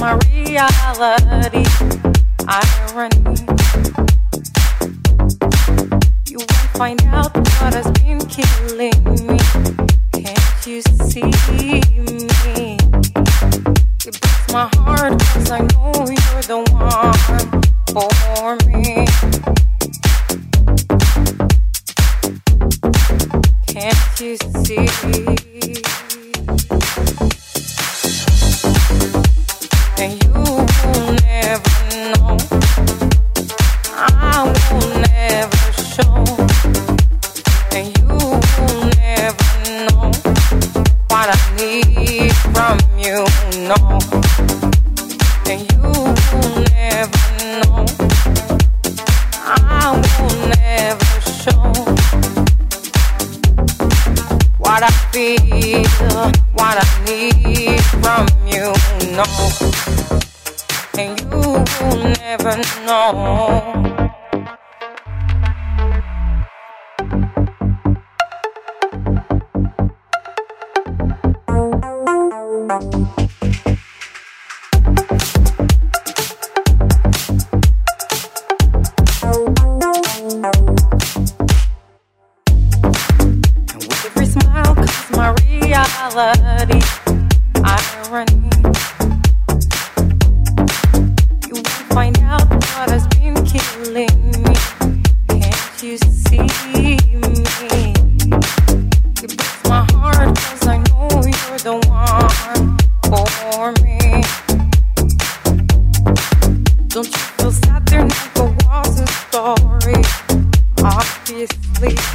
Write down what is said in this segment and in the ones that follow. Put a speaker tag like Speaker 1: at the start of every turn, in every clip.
Speaker 1: my reality, irony. You won't find out what has been killing me. Can't you see me? It breaks my heart cause I know you're the one for me. Can't you see? Thank. Don't you feel sad? There never was a story, obviously.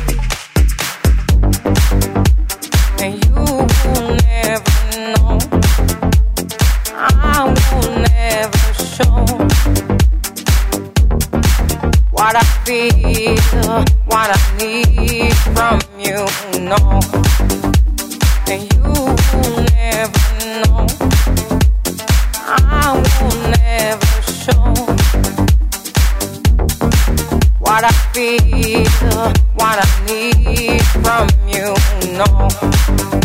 Speaker 1: feel uh, what I need from you, no.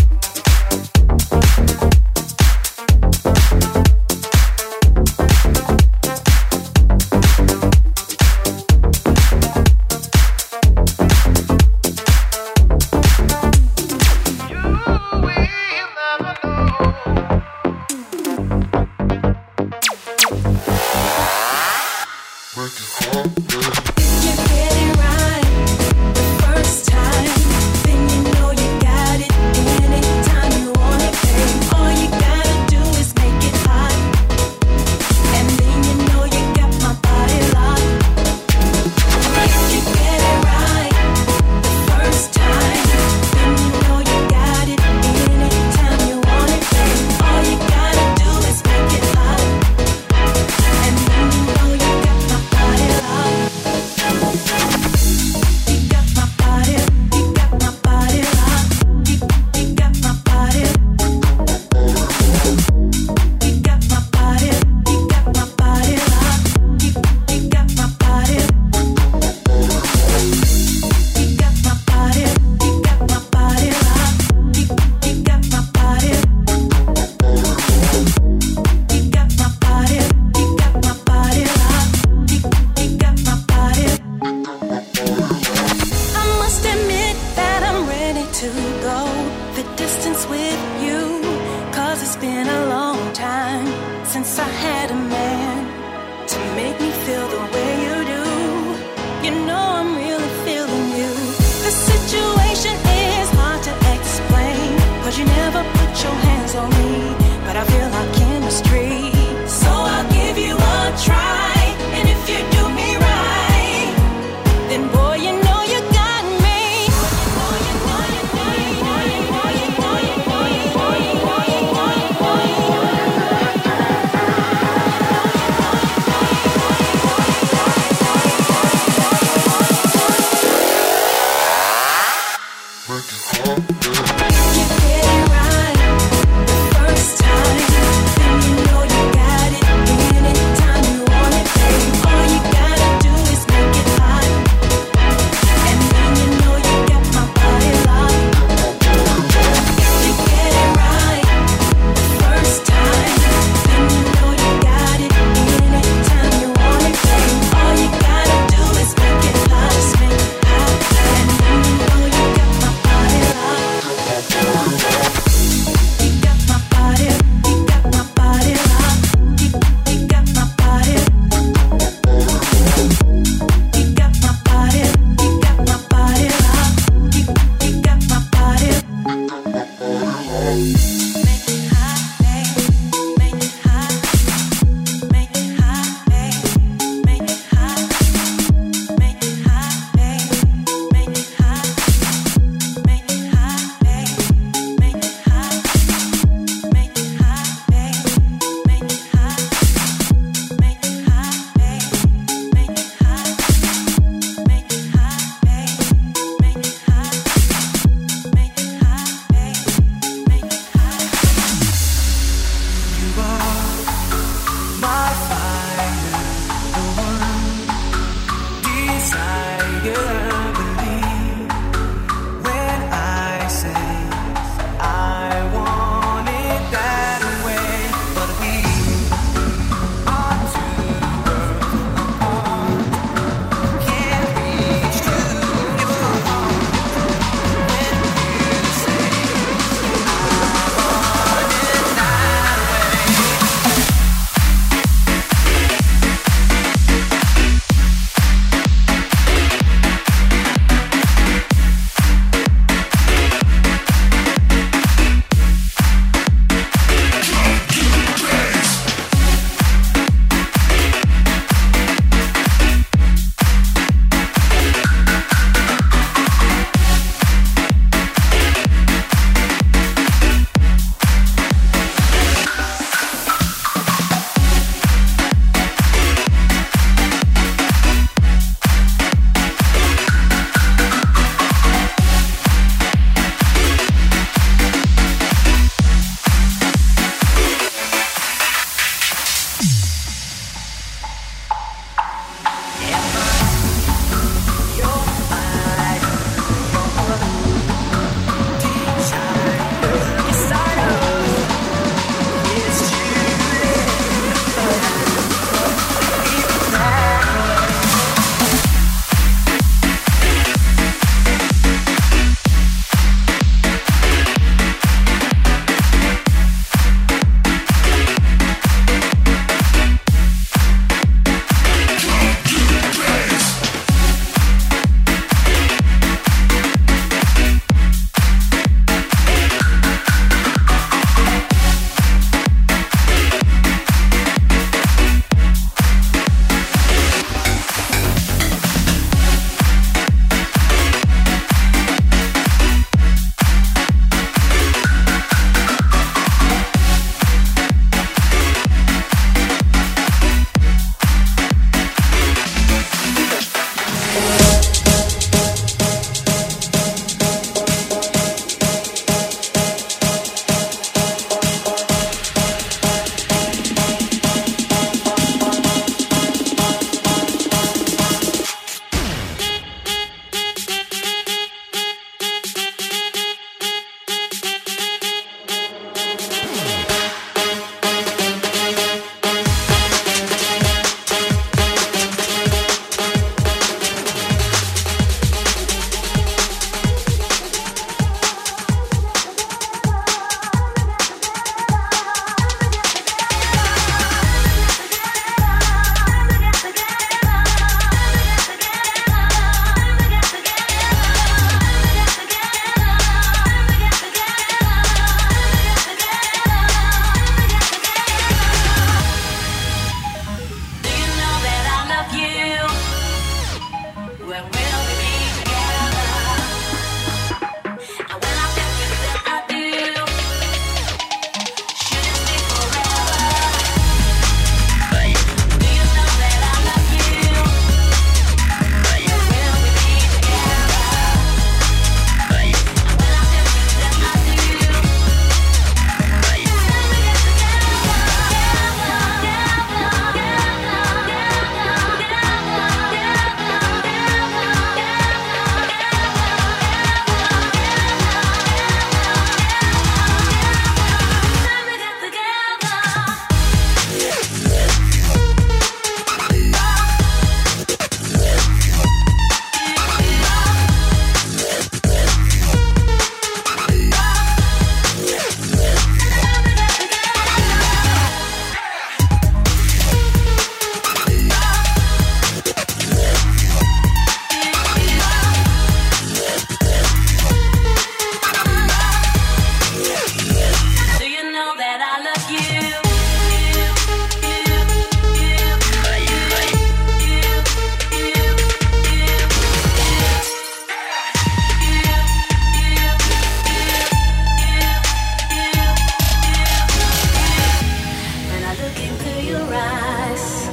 Speaker 2: look into your eyes,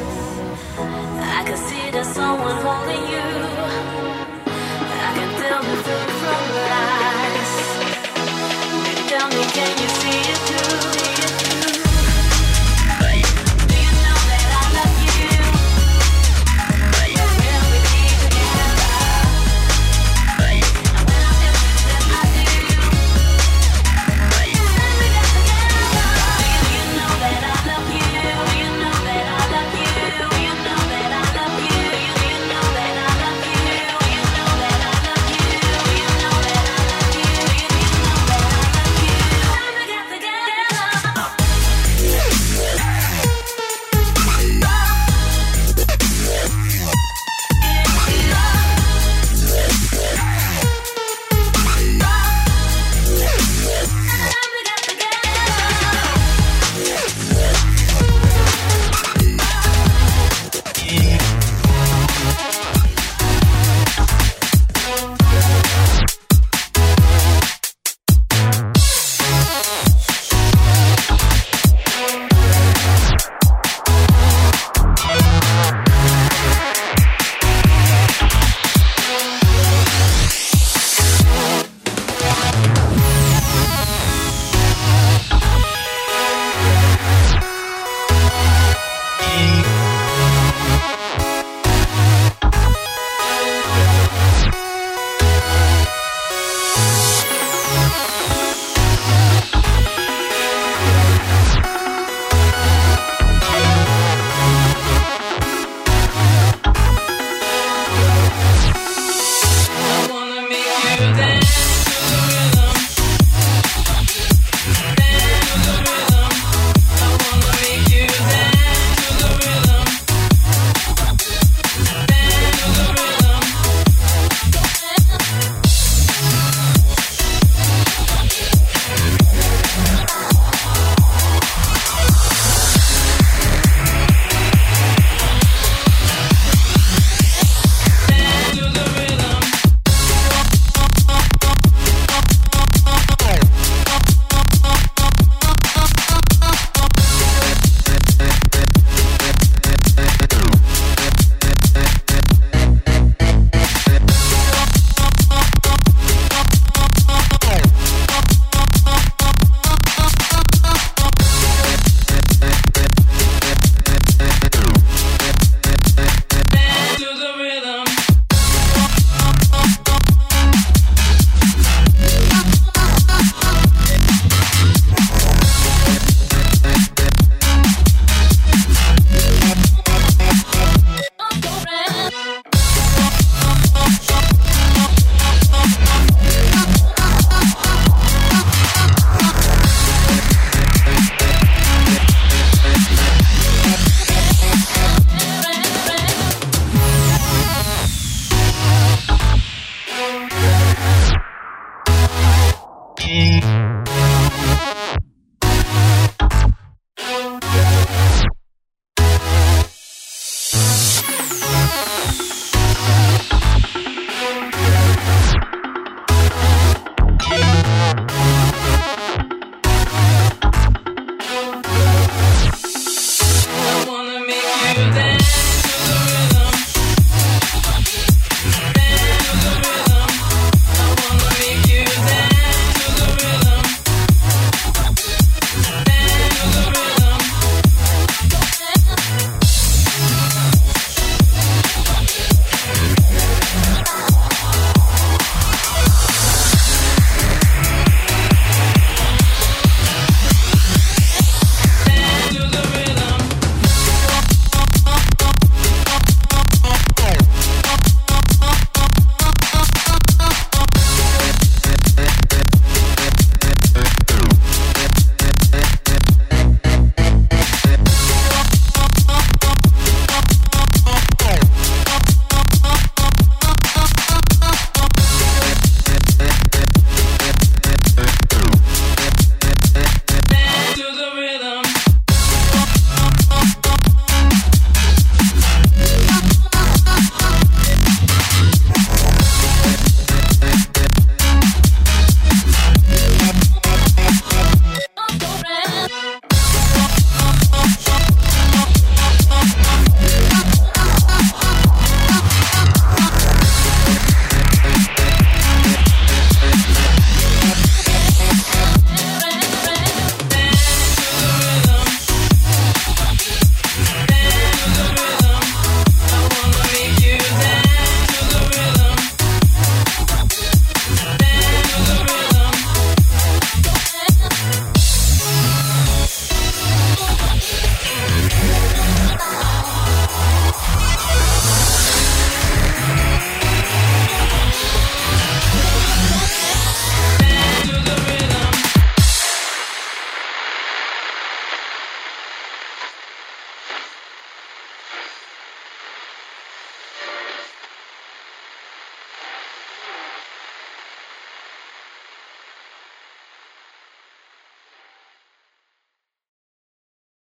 Speaker 2: I can see there's someone holding you.